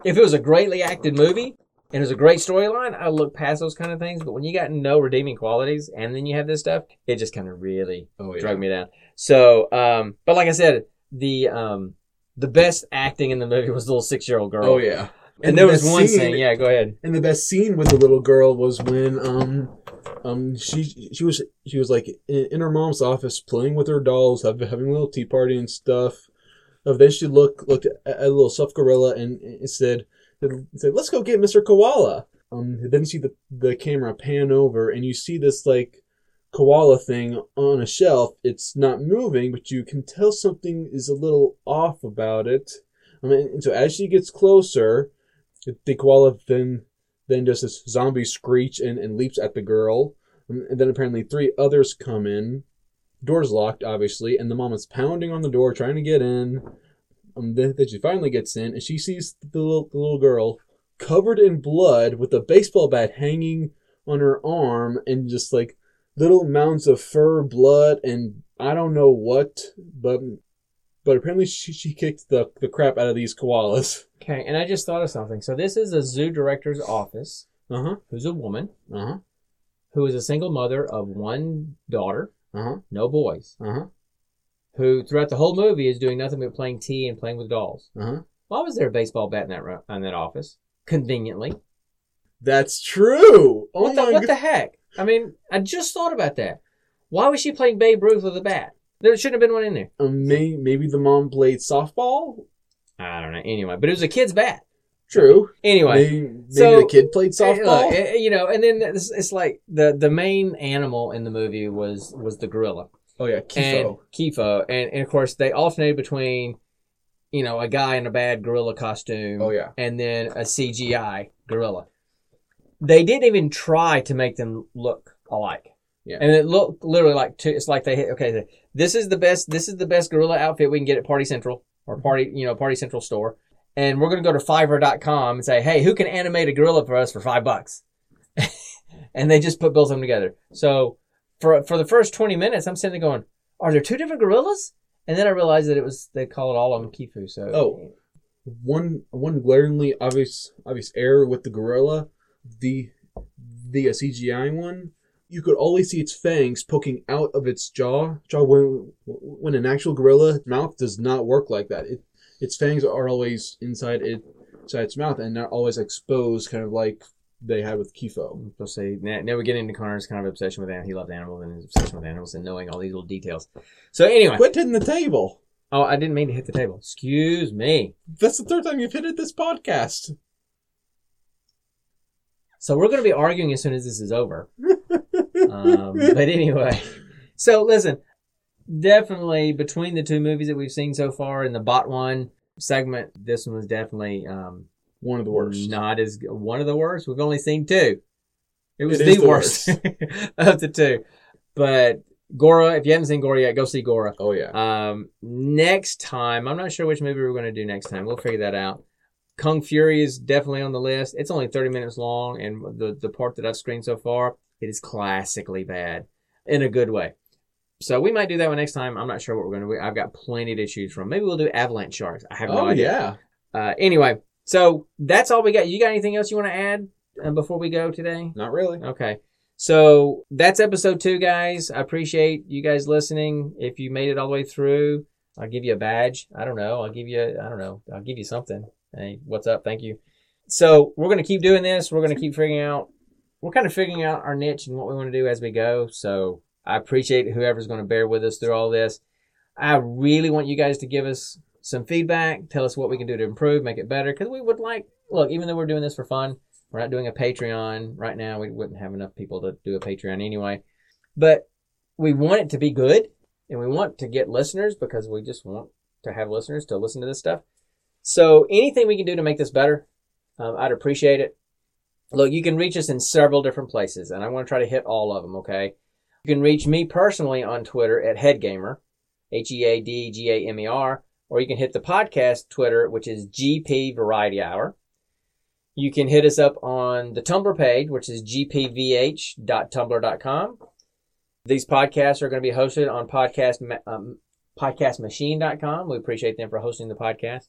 if it was a greatly acted movie and it was a great storyline, I look past those kind of things. But when you got no redeeming qualities, and then you have this stuff, it just kind of really oh yeah. drug me down. So, um, but like I said, the um, the best acting in the movie was the little six year old girl. Oh yeah. and, there the was one scene- scene. Yeah, go ahead. And the best scene with the little girl was when um um she she was she was like in, in her mom's office playing with her dolls, having having a little tea party and stuff. Uh, then she looked looked at a little stuffed gorilla and it said it said let's go get Mr. Koala. Um then you see the the camera pan over and you see this like koala thing on a shelf. It's not moving, but you can tell something is a little off about it. I mean, and so as she gets closer, the koala then then does this zombie screech and, and leaps at the girl. And and then apparently three others come in. Door's locked, obviously, and the mom is pounding on the door trying to get in. Um, then, then she finally gets in, and she sees the little, the little girl covered in blood with a baseball bat hanging on her arm and just like little mounds of fur, blood, and I don't know what, but but apparently she, she kicked the, the crap out of these koalas. Okay, and I just thought of something. So this is a zoo director's office, Uh huh. who's a woman Uh huh. who is a single mother of one daughter, Uh huh. no boys, Uh huh. Who throughout the whole movie is doing nothing but playing tea and playing with dolls. Uh huh. Why was there a baseball bat in that ro- in that office? Conveniently. That's true. Oh what the what the heck? I mean, I just thought about that. Why was she playing Babe Ruth with a bat? There shouldn't have been one in there. Um, may, maybe the mom played softball. I don't know. Anyway, but it was a kid's bat. True. Anyway, Maybe, maybe so- the kid played softball. look, eh, you know, and then it's, it's like the the main animal in the movie was was the gorilla. Oh yeah, and Kifo. Kifo, and, and of course they alternated between, you know, a guy in a bad gorilla costume, Oh yeah. and then a CGI gorilla. They didn't even try to make them look alike. Yeah. And it looked literally like two. It's like they hit. Okay, this is the best. This is the best gorilla outfit we can get at Party Central or Party, you know, Party Central store. And we're gonna go to Fiverr.com and say, hey, who can animate a gorilla for us for five bucks? and they just put both of them together. So for for the first twenty minutes, I'm sitting there going, are there two different gorillas? And then I realized that it was they call it all them Kifo. So Oh. One one glaringly obvious obvious error with the gorilla, the the uh, CGI one. You could always see its fangs poking out of its jaw. Jaw when when an actual gorilla mouth does not work like that. It its fangs are always inside it Giant's mouth and not always exposed, kind of like they had with Kifo. We'll say now, now we get into Connor's kind of obsession with animals. He loves animals and his obsession with animals and knowing all these little details. So anyway, Quit hitting the table. oh, I didn't mean to hit the table. Excuse me. That's the third time you've hit it this podcast. So we're going to be arguing as soon as this is over. um, but anyway, so listen, definitely between the two movies that we've seen so far in the bot one segment, this one was definitely um, One of the worst. Not as one of the worst. We've only seen two. It was It the, the worst of the two. But Gora, if you haven't seen Gora yet, go see Gora. Oh yeah. Um, next time, I'm not sure which movie we're going to do next time. We'll figure that out. Kung Fury is definitely on the list. It's only 30 minutes long, and the the part that I've screened so far, it is classically bad in a good way. So we might do that one next time. I'm not sure what we're going to do. I've got plenty to choose from. Maybe we'll do Avalanche Sharks. I have no oh idea. yeah. Uh, anyway, so that's all we got. You got anything else you want to add uh, before we go today? Not really. Okay. So that's episode two, guys. I appreciate you guys listening. If you made it all the way through, I'll give you a badge. I don't know. I'll give you, I don't know. I'll give you something. Hey, what's up? Thank you. So we're going to keep doing this. We're going to keep figuring out, we're kind of figuring out our niche and what we want to do as we go. So I appreciate whoever's going to bear with us through all this. I really want you guys to give us some feedback. Tell us what we can do to improve, make it better. Because we would like, look, even though we're doing this for fun, we're not doing a Patreon right now. We wouldn't have enough people to do a Patreon anyway. But we want it to be good and we want to get listeners because we just want to have listeners to listen to this stuff. So anything we can do to make this better, um, I'd appreciate it. Look, you can reach us in several different places, and I want to try to hit all of them, okay? You can reach me personally on Twitter at HeadGamer, H E A D G A M E R, or you can hit the podcast Twitter, which is GP Variety Hour. You can hit us up on the Tumblr page, which is gpvh.tumblr.com. These podcasts are going to be hosted on podcast um, podcastmachine.com. We appreciate them for hosting the podcast.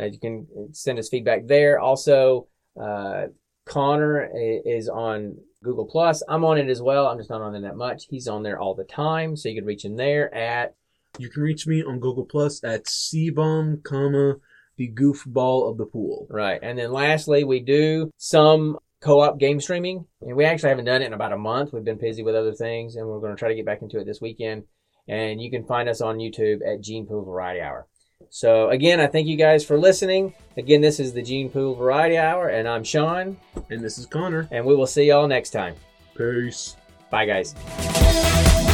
Uh, you can send us feedback there. Also, uh, Connor is on Google Plus. I'm on it as well. I'm just not on it that much. He's on there all the time, so you can reach him there at You can reach me on Google Plus at cbomb, comma the goofball of the pool. Right. And then lastly, we do some co-op game streaming. And we actually haven't done it in about a month. We've been busy with other things and we're going to try to get back into it this weekend. And you can find us on YouTube at Gene Pool Variety Hour. So again, I thank you guys for listening. Again, this is the Gene Pool Variety Hour and I'm Sean And this is Connor. and we will see y'all next time. Peace. Bye guys.